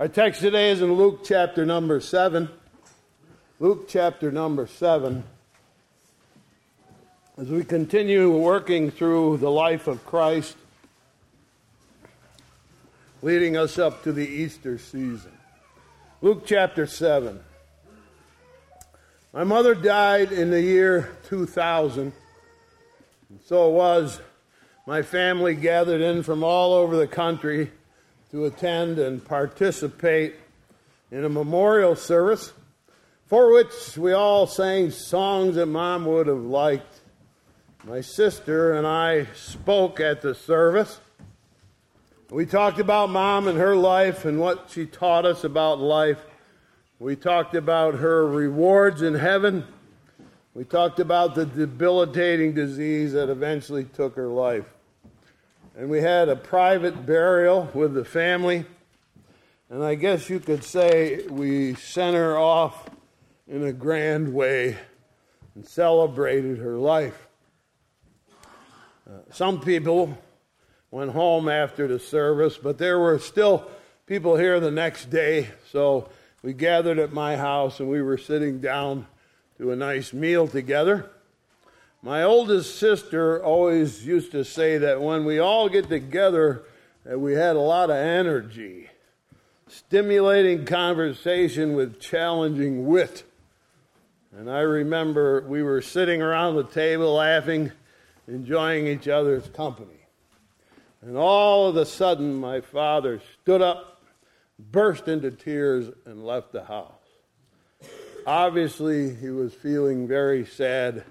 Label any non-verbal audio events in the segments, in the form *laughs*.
Our text today is in Luke chapter number 7. Luke chapter number 7. As we continue working through the life of Christ, leading us up to the Easter season. Luke chapter 7. My mother died in the year 2000. And so it was my family gathered in from all over the country to attend and participate in a memorial service for which we all sang songs that mom would have liked. My sister and I spoke at the service. We talked about mom and her life and what she taught us about life. We talked about her rewards in heaven. We talked about the debilitating disease that eventually took her life. And we had a private burial with the family. And I guess you could say we sent her off in a grand way and celebrated her life. Uh, some people went home after the service, but there were still people here the next day. So we gathered at my house and we were sitting down to a nice meal together. My oldest sister always used to say that when we all get together, we had a lot of energy, stimulating conversation with challenging wit. And I remember we were sitting around the table laughing, enjoying each other's company. And all of a sudden, my father stood up, burst into tears, and left the house. Obviously, he was feeling very sad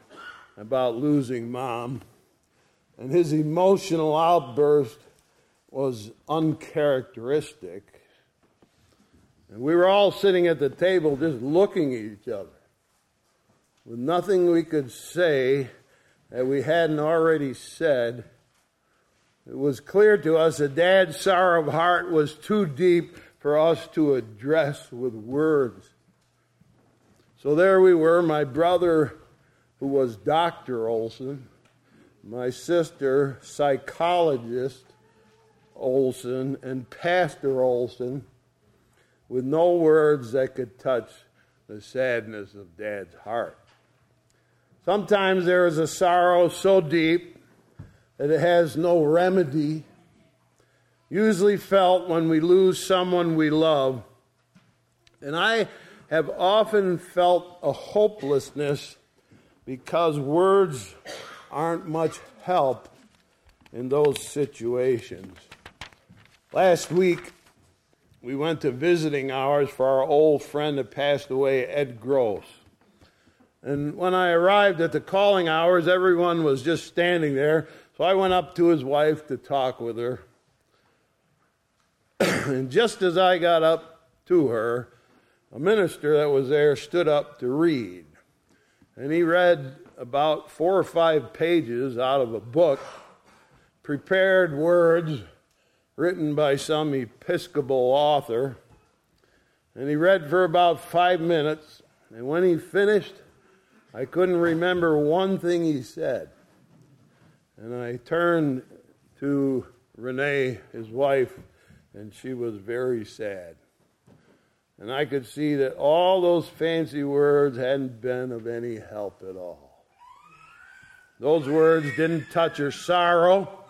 about losing mom, and his emotional outburst was uncharacteristic. And we were all sitting at the table just looking at each other with nothing we could say that we hadn't already said. It was clear to us that Dad's sorrow of heart was too deep for us to address with words. So there we were, my brother who was Dr. Olson, my sister, psychologist Olson, and Pastor Olson, with no words that could touch the sadness of Dad's heart. Sometimes there is a sorrow so deep that it has no remedy, usually felt when we lose someone we love. And I have often felt a hopelessness because words aren't much help in those situations. Last week, we went to visiting hours for our old friend that passed away, Ed Gross. And when I arrived at the calling hours, everyone was just standing there. So I went up to his wife to talk with her. *coughs* and just as I got up to her, a minister that was there stood up to read. And he read about four or five pages out of a book, prepared words written by some Episcopal author. And he read for about five minutes. And when he finished, I couldn't remember one thing he said. And I turned to Renee, his wife, and she was very sad. And I could see that all those fancy words hadn't been of any help at all. Those words didn't touch her sorrow.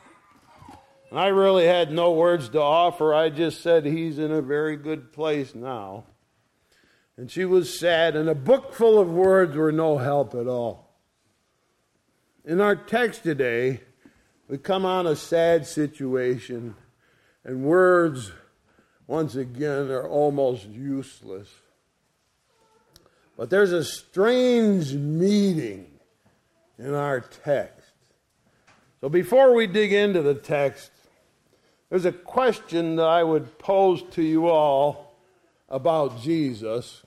And I really had no words to offer. I just said, He's in a very good place now. And she was sad, and a book full of words were no help at all. In our text today, we come on a sad situation, and words once again, they're almost useless. But there's a strange meeting in our text. So before we dig into the text, there's a question that I would pose to you all about Jesus.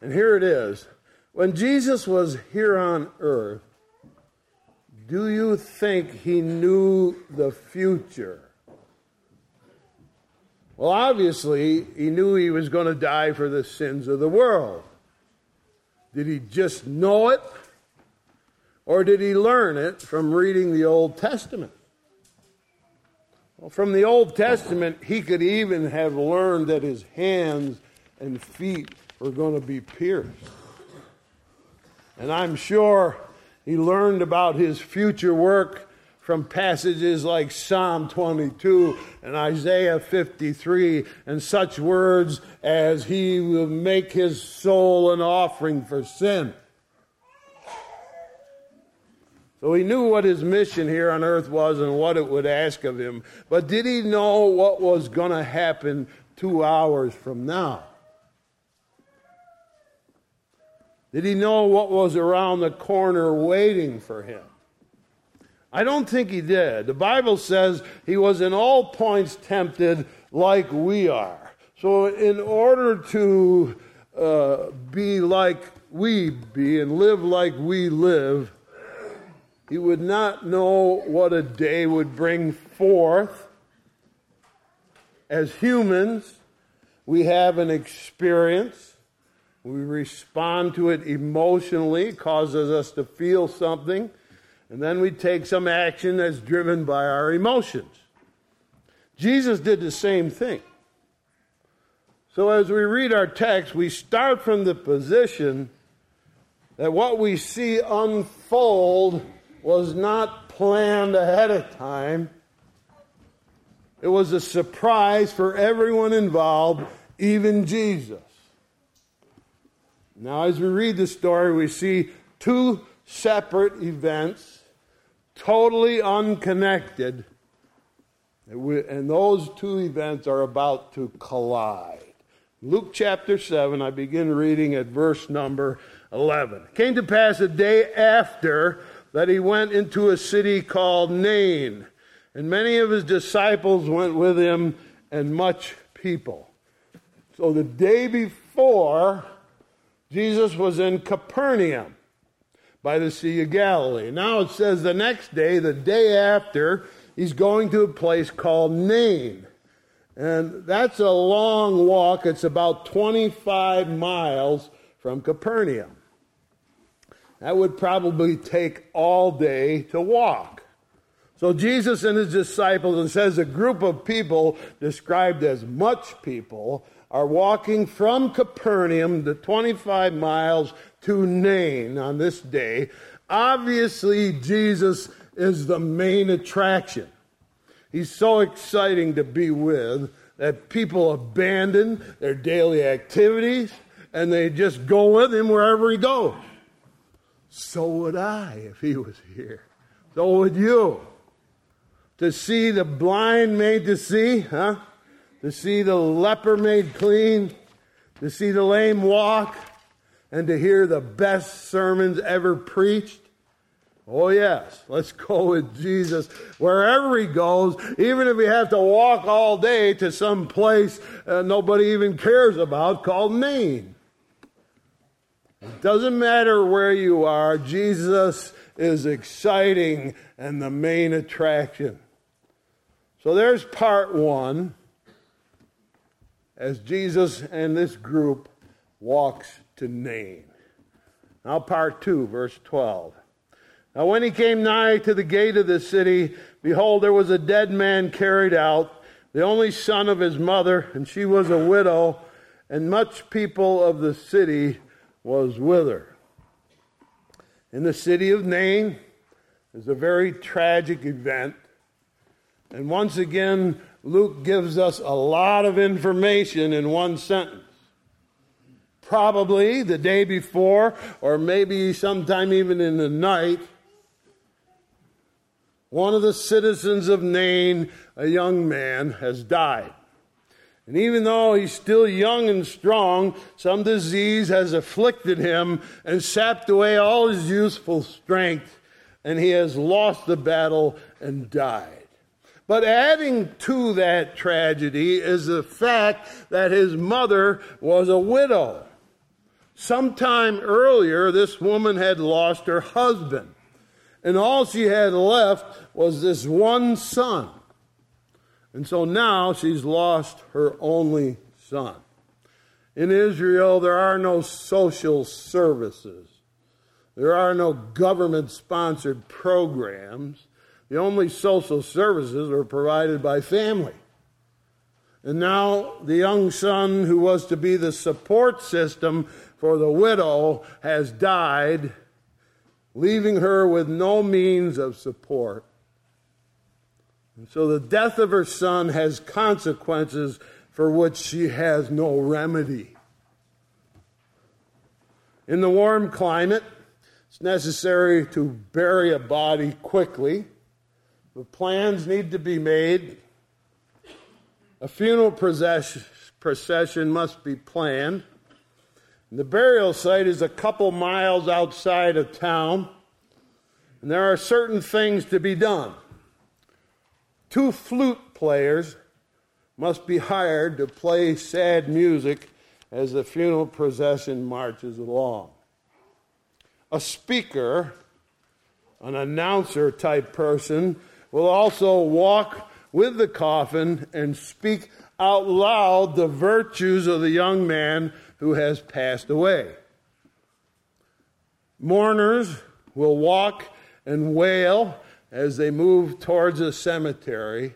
And here it is. When Jesus was here on earth, do you think he knew the future? Well, obviously, he knew he was going to die for the sins of the world. Did he just know it? Or did he learn it from reading the Old Testament? Well, from the Old Testament, he could even have learned that his hands and feet were going to be pierced. And I'm sure he learned about his future work from passages like Psalm 22 and Isaiah 53 and such words as he will make his soul an offering for sin. So he knew what his mission here on earth was and what it would ask of him. But did he know what was going to happen two hours from now? Did he know what was around the corner waiting for him? I don't think he did. The Bible says he was in all points tempted like we are. So, in order to uh, be like we be and live like we live, he would not know what a day would bring forth. As humans, we have an experience. We respond to it emotionally, causes us to feel something, and then we take some action that's driven by our emotions. Jesus did the same thing. So as we read our text, we start from the position that what we see unfold was not planned ahead of time. It was a surprise for everyone involved, even Jesus. Now, as we read the story, we see two separate events, totally unconnected, and those two events are about to collide. Luke chapter 7, I begin reading at verse number 11. It came to pass a day after that he went into a city called Nain, and many of his disciples went with him, and much people. So the day before, Jesus was in Capernaum by the Sea of Galilee. Now it says the next day, the day after, he's going to a place called Nain. And that's a long walk. It's about 25 miles from Capernaum. That would probably take all day to walk. So Jesus and his disciples, and says a group of people described as much people, are walking from Capernaum, the 25 miles to Nain on this day. Obviously, Jesus is the main attraction. He's so exciting to be with that people abandon their daily activities and they just go with him wherever he goes. So would I if he was here. So would you. To see the blind made to see, huh? To see the leper made clean, to see the lame walk, and to hear the best sermons ever preached. Oh, yes, let's go with Jesus wherever he goes, even if we have to walk all day to some place uh, nobody even cares about called Nain. It doesn't matter where you are, Jesus is exciting and the main attraction. So there's part one as Jesus and this group walks to Nain. Now, part two, verse 12. Now, when he came nigh to the gate of the city, behold, there was a dead man carried out, the only son of his mother, and she was a widow, and much people of the city was with her. In the city of Nain is a very tragic event. And once again, Luke gives us a lot of information in one sentence. Probably the day before, or maybe sometime even in the night, one of the citizens of Nain, a young man, has died. And even though he's still young and strong, some disease has afflicted him and sapped away all his youthful strength, and he has lost the battle and died. But adding to that tragedy is the fact that his mother was a widow. Sometime earlier, this woman had lost her husband, and all she had left was this one son. And so now she's lost her only son. In Israel, there are no social services. There are no government sponsored programs. The only social services were provided by family. And now the young son who was to be the support system for the widow has died, leaving her with no means of support. And so the death of her son has consequences for which she has no remedy. In the warm climate, it's necessary to bury a body quickly. The plans need to be made. A funeral procession must be planned. The burial site is a couple miles outside of town, and there are certain things to be done. Two flute players must be hired to play sad music as the funeral procession marches along. A speaker, an announcer type person, will also walk with the coffin and speak out loud the virtues of the young man who has passed away. Mourners will walk and wail as they move towards the cemetery.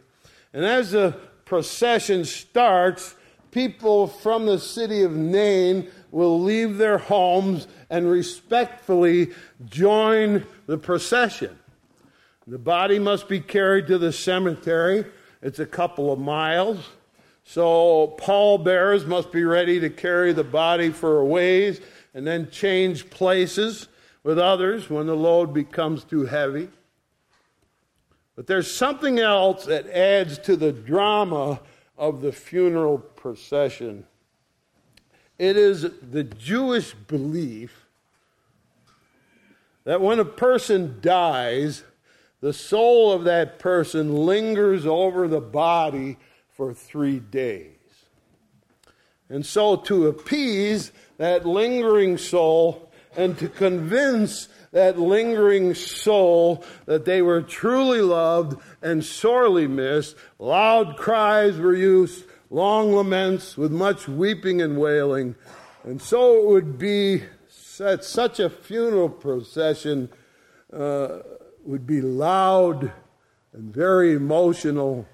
And as the procession starts, people from the city of Nain will leave their homes and respectfully join the procession. The body must be carried to the cemetery. It's a couple of miles. So pallbearers must be ready to carry the body for a ways and then change places with others when the load becomes too heavy. But there's something else that adds to the drama of the funeral procession. It is the Jewish belief that when a person dies, the soul of that person lingers over the body for three days. And so, to appease that lingering soul and to convince that lingering soul that they were truly loved and sorely missed, loud cries were used, long laments with much weeping and wailing. And so it would be that such a funeral procession uh, would be loud and very emotional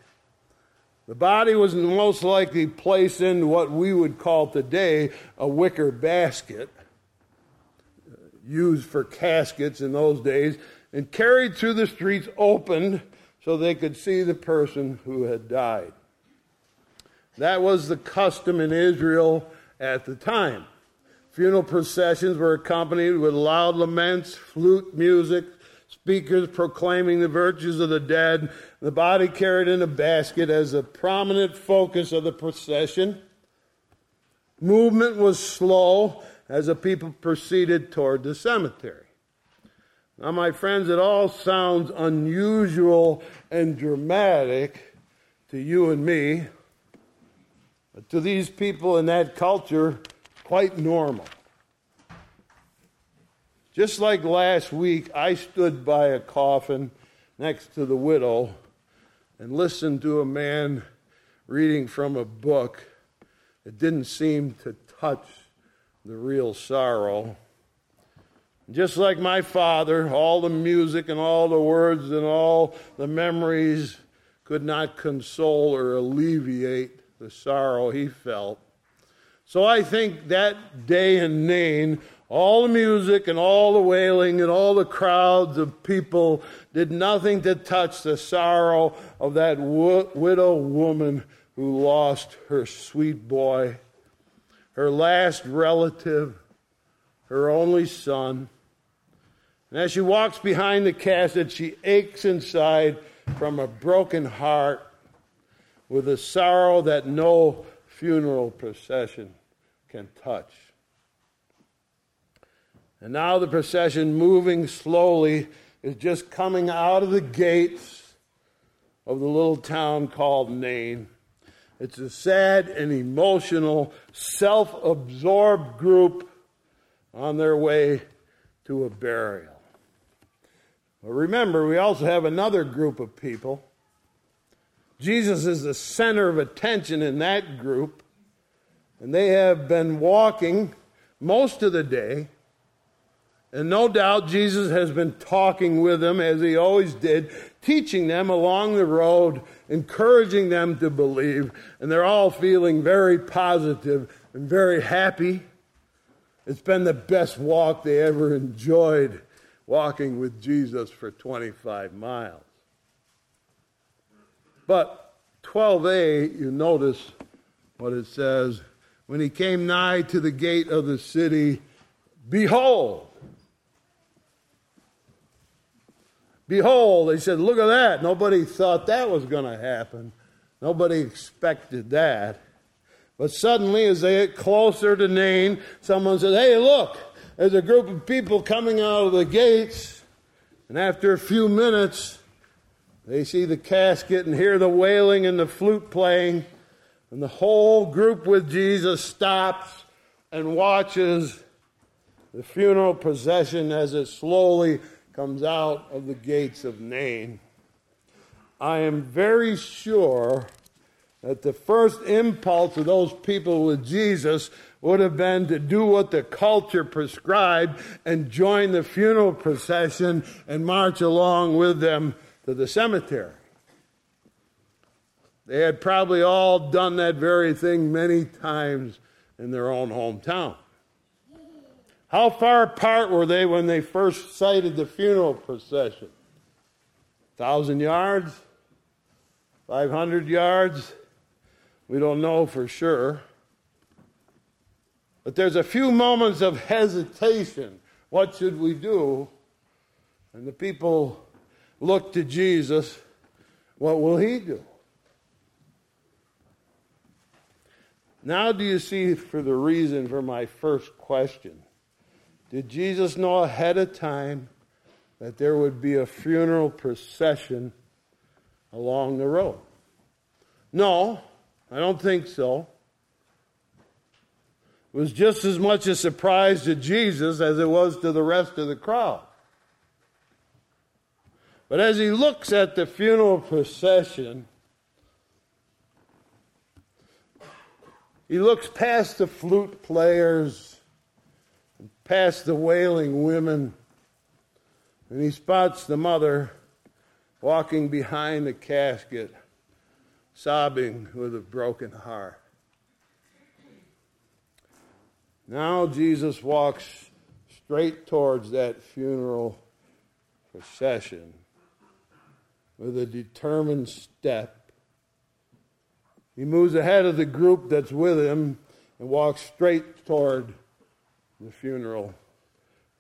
the body was most likely placed in what we would call today a wicker basket, uh, used for caskets in those days, and carried through the streets open so they could see the person who had died. That was the custom in Israel at the time. Funeral processions were accompanied with loud laments, flute music, speakers proclaiming the virtues of the dead, the body carried in a basket as a prominent focus of the procession. Movement was slow as the people proceeded toward the cemetery. Now, my friends, it all sounds unusual and dramatic to you and me, but to these people in that culture, quite normal. Just like last week, I stood by a coffin next to the widow and listened to a man reading from a book that didn't seem to touch the real sorrow. Just like my father, all the music and all the words and all the memories could not console or alleviate the sorrow he felt. So I think that day in Nain all the music and all the wailing and all the crowds of people did nothing to touch the sorrow of that w- widow woman who lost her sweet boy, her last relative, her only son. And as she walks behind the casket, she aches inside from a broken heart with a sorrow that no funeral procession can touch. And now the procession, moving slowly, is just coming out of the gates of the little town called Nain. It's a sad and emotional, self absorbed group on their way to a burial. But remember, we also have another group of people. Jesus is the center of attention in that group, and they have been walking most of the day and no doubt Jesus has been talking with them, as he always did, teaching them along the road, encouraging them to believe, and they're all feeling very positive and very happy. It's been the best walk they ever enjoyed, walking with Jesus for 25 miles. But 12a, you notice what it says. When he came nigh to the gate of the city, behold, Behold, they said, Look at that. Nobody thought that was going to happen. Nobody expected that. But suddenly, as they get closer to Nain, someone said, Hey, look, there's a group of people coming out of the gates. And after a few minutes, they see the casket and hear the wailing and the flute playing. And the whole group with Jesus stops and watches the funeral procession as it slowly comes out of the gates of Nain. I am very sure that the first impulse of those people with Jesus would have been to do what the culture prescribed and join the funeral procession and march along with them to the cemetery. They had probably all done that very thing many times in their own hometown. How far apart were they when they first sighted the funeral procession? Thousand yards? Five hundred yards? We don't know for sure. But there's a few moments of hesitation. What should we do? And the people look to Jesus. What will he do? Now, do you see for the reason for my first question? Did Jesus know ahead of time that there would be a funeral procession along the road? No, I don't think so. It was just as much a surprise to Jesus as it was to the rest of the crowd. But as he looks at the funeral procession, he looks past the flute players past the wailing women, and he spots the mother walking behind the casket, sobbing with a broken heart. Now Jesus walks straight towards that funeral procession with a determined step. He moves ahead of the group that's with him and walks straight toward the funeral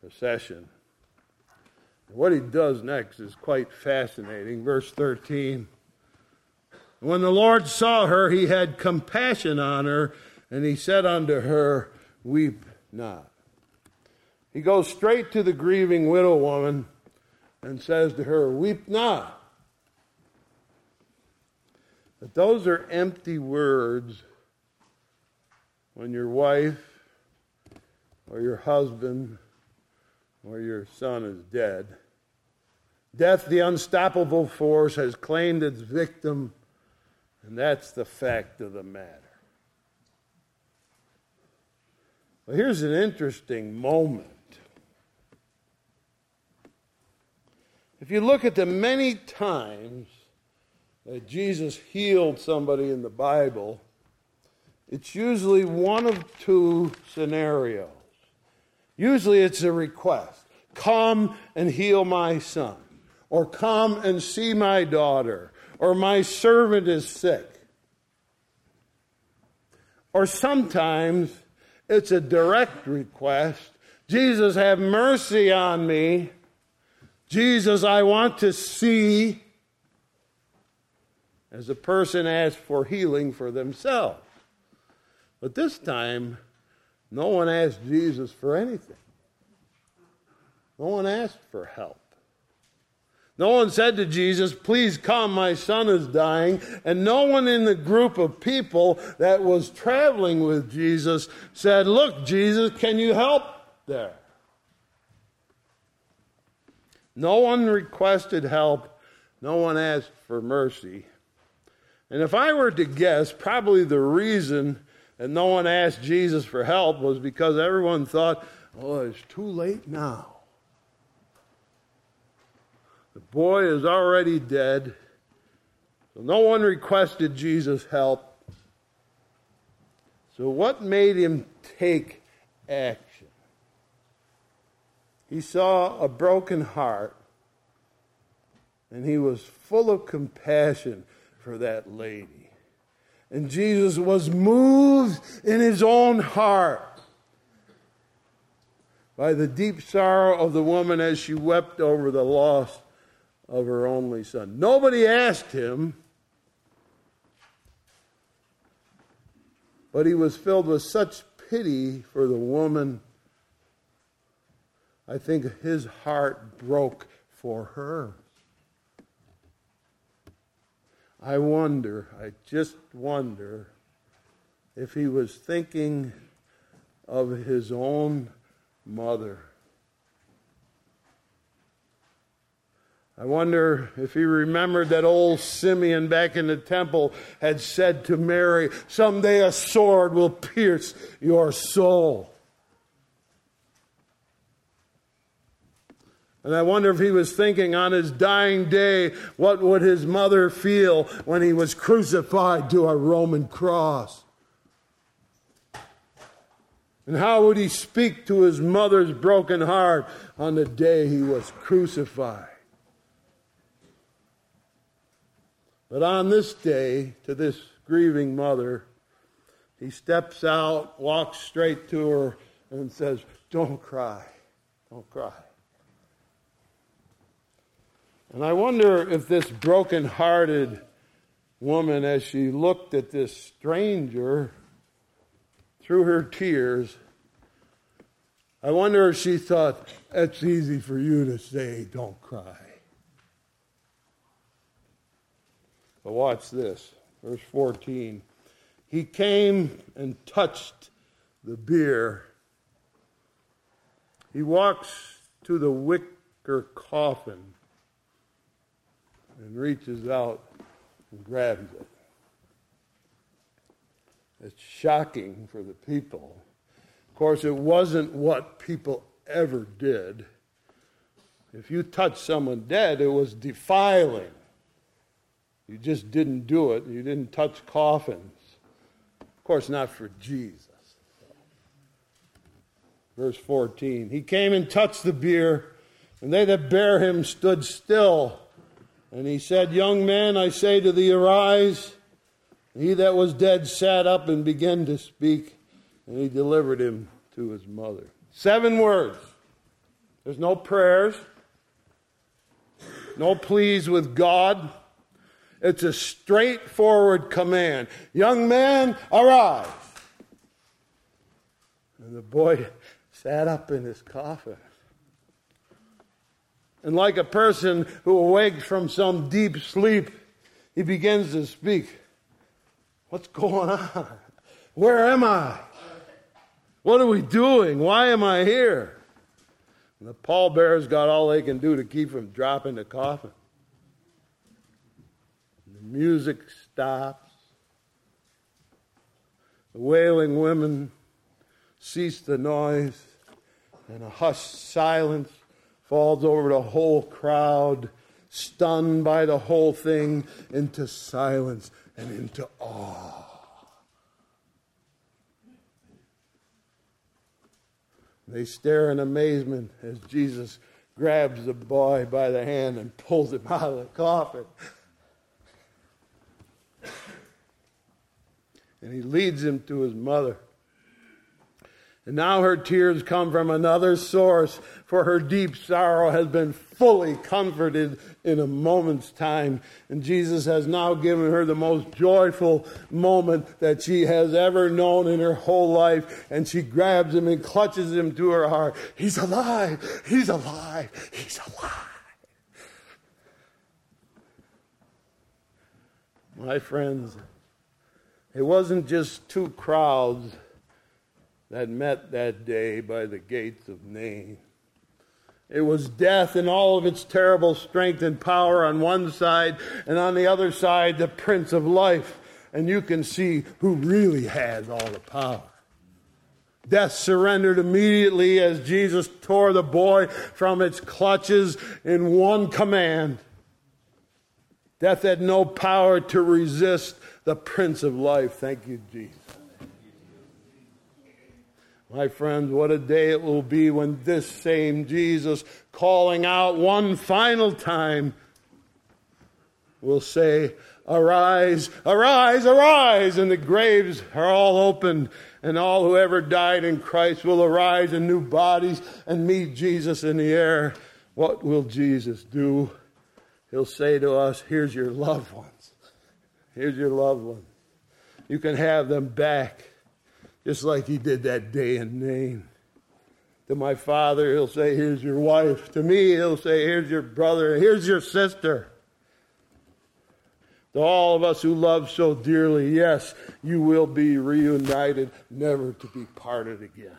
procession. What he does next is quite fascinating. Verse 13. When the Lord saw her, he had compassion on her, and he said unto her, Weep not. He goes straight to the grieving widow woman and says to her, Weep not. But those are empty words when your wife or your husband or your son is dead. Death, the unstoppable force, has claimed its victim, and that's the fact of the matter. Well, here's an interesting moment. If you look at the many times that Jesus healed somebody in the Bible, it's usually one of two scenarios. Usually it's a request come and heal my son, or come and see my daughter, or my servant is sick. Or sometimes it's a direct request Jesus, have mercy on me. Jesus, I want to see. As a person asks for healing for themselves. But this time, no one asked Jesus for anything. No one asked for help. No one said to Jesus, Please come, my son is dying. And no one in the group of people that was traveling with Jesus said, Look, Jesus, can you help there? No one requested help. No one asked for mercy. And if I were to guess, probably the reason and no one asked Jesus for help was because everyone thought, oh, it's too late now. The boy is already dead. So no one requested Jesus' help. So, what made him take action? He saw a broken heart and he was full of compassion for that lady. And Jesus was moved in his own heart by the deep sorrow of the woman as she wept over the loss of her only son. Nobody asked him, but he was filled with such pity for the woman. I think his heart broke for her. I wonder, I just wonder, if he was thinking of his own mother. I wonder if he remembered that old Simeon back in the temple had said to Mary, Someday a sword will pierce your soul. And I wonder if he was thinking on his dying day, what would his mother feel when he was crucified to a Roman cross? And how would he speak to his mother's broken heart on the day he was crucified? But on this day, to this grieving mother, he steps out, walks straight to her, and says, Don't cry. Don't cry. And I wonder if this broken-hearted woman, as she looked at this stranger through her tears, I wonder if she thought, it's easy for you to say, don't cry. But watch this, verse 14. He came and touched the bier. He walks to the wicker coffin and reaches out and grabs it. It's shocking for the people. Of course, it wasn't what people ever did. If you touched someone dead, it was defiling. You just didn't do it. You didn't touch coffins. Of course, not for Jesus. Verse 14 He came and touched the bier, and they that bare him stood still. And he said, Young man, I say to thee, arise. He that was dead sat up and began to speak, and he delivered him to his mother. Seven words. There's no prayers, no pleas with God. It's a straightforward command Young man, arise. And the boy *laughs* sat up in his coffin. And like a person who awakes from some deep sleep, he begins to speak. What's going on? Where am I? What are we doing? Why am I here? And the pallbearers got all they can do to keep from dropping the coffin. The music stops. The wailing women cease the noise, and a hushed silence falls over the whole crowd, stunned by the whole thing, into silence and into awe. They stare in amazement as Jesus grabs the boy by the hand and pulls him out of the coffin. And he leads him to his mother. And now her tears come from another source, for her deep sorrow has been fully comforted in a moment's time. And Jesus has now given her the most joyful moment that she has ever known in her whole life. And she grabs him and clutches him to her heart. He's alive! He's alive! He's alive! My friends, it wasn't just two crowds that met that day by the gates of Nain. It was death in all of its terrible strength and power on one side, and on the other side, the Prince of Life. And you can see who really has all the power. Death surrendered immediately as Jesus tore the boy from its clutches in one command. Death had no power to resist the Prince of Life. Thank you, Jesus. My friends, what a day it will be when this same Jesus, calling out one final time, will say, Arise, arise, arise. And the graves are all opened, and all who ever died in Christ will arise in new bodies and meet Jesus in the air. What will Jesus do? He'll say to us, Here's your loved ones. Here's your loved ones. You can have them back just like he did that day in Nain. To my father, he'll say, Here's your wife. To me, he'll say, Here's your brother. Here's your sister. To all of us who love so dearly, yes, you will be reunited, never to be parted again.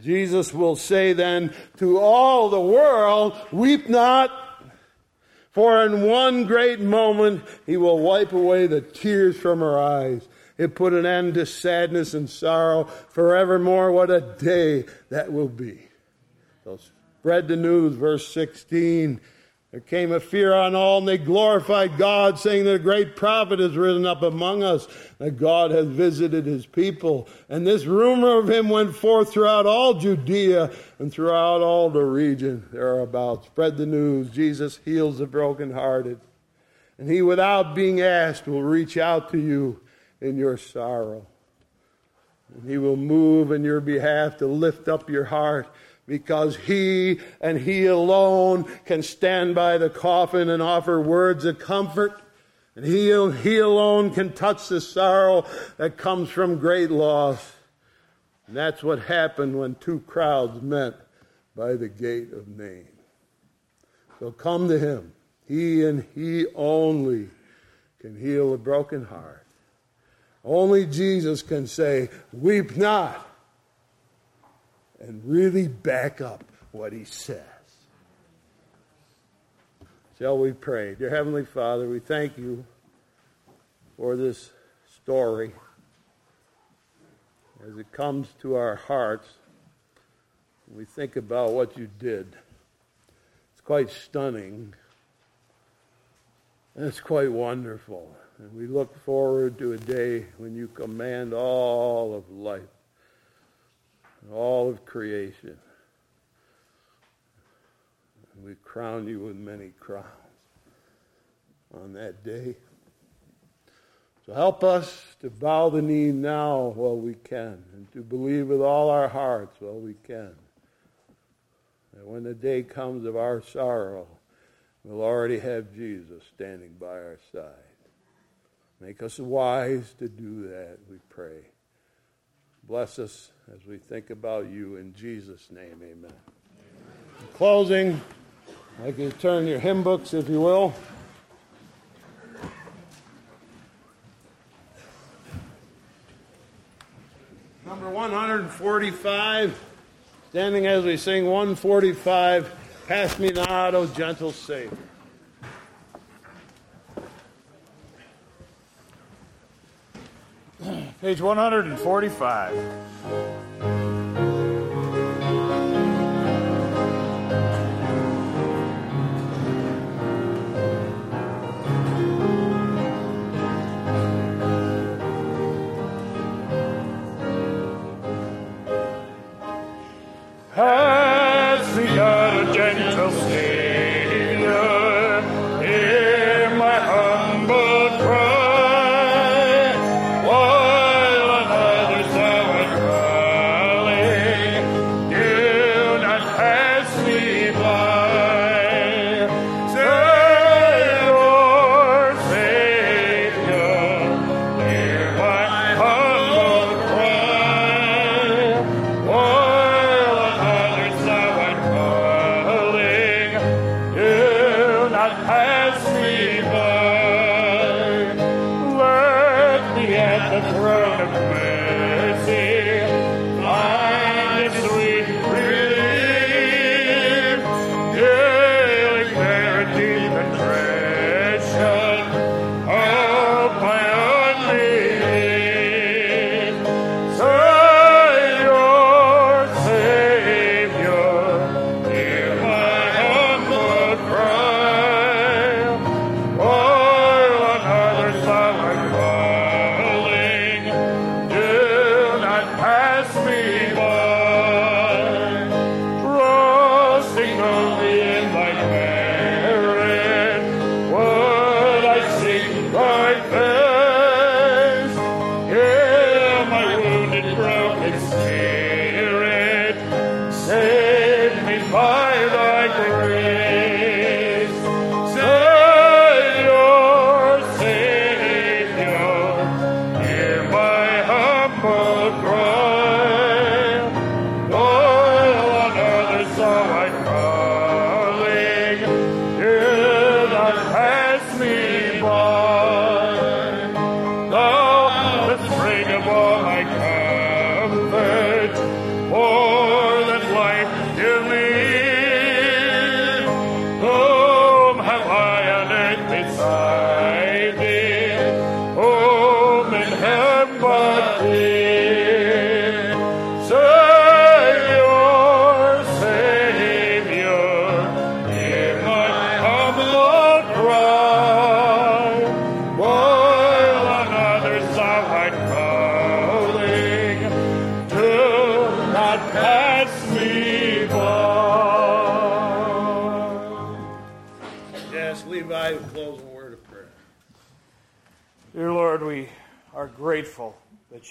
Jesus will say then to all the world, Weep not, for in one great moment he will wipe away the tears from our eyes. It put an end to sadness and sorrow forevermore. What a day that will be. So spread the news, verse 16. There came a fear on all, and they glorified God, saying that a great prophet has risen up among us, that God has visited his people. And this rumor of him went forth throughout all Judea and throughout all the region thereabouts. Spread the news. Jesus heals the brokenhearted. And he, without being asked, will reach out to you in your sorrow. And he will move in your behalf to lift up your heart because he and he alone can stand by the coffin and offer words of comfort. And he, he alone can touch the sorrow that comes from great loss. And that's what happened when two crowds met by the gate of Nain. So come to him. He and he only can heal a broken heart. Only Jesus can say, Weep not and really back up what he says. Shall we pray? Dear Heavenly Father, we thank you for this story as it comes to our hearts. We think about what you did. It's quite stunning. And it's quite wonderful. And we look forward to a day when you command all of life all of creation. And we crown you with many crowns on that day. So help us to bow the knee now while we can, and to believe with all our hearts while we can. That when the day comes of our sorrow, we'll already have Jesus standing by our side. Make us wise to do that, we pray. Bless us as we think about you. In Jesus' name, amen. In closing, you to turn your hymn books, if you will. Number 145, standing as we sing 145, Pass me not, O gentle Savior. Page 145.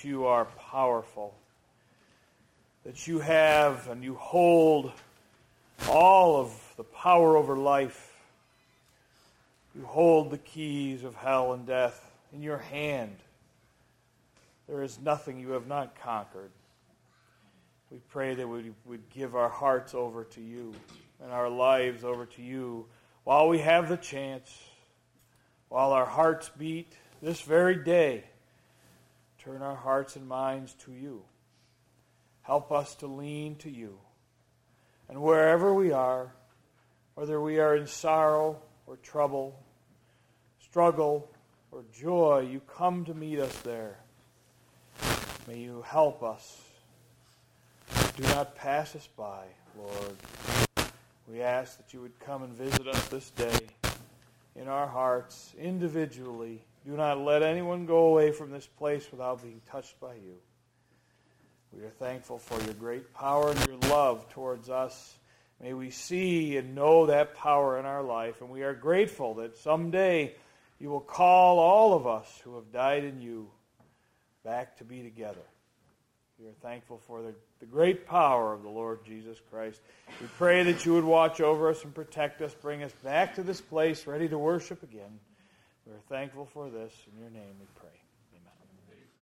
You are powerful, that you have and you hold all of the power over life. You hold the keys of hell and death in your hand. There is nothing you have not conquered. We pray that we would give our hearts over to you and our lives over to you while we have the chance, while our hearts beat this very day. Turn our hearts and minds to you. Help us to lean to you. And wherever we are, whether we are in sorrow or trouble, struggle or joy, you come to meet us there. May you help us. Do not pass us by, Lord. We ask that you would come and visit us this day in our hearts, individually. Do not let anyone go away from this place without being touched by you. We are thankful for your great power and your love towards us. May we see and know that power in our life. And we are grateful that someday you will call all of us who have died in you back to be together. We are thankful for the, the great power of the Lord Jesus Christ. We pray that you would watch over us and protect us, bring us back to this place ready to worship again. We are thankful for this. In your name we pray.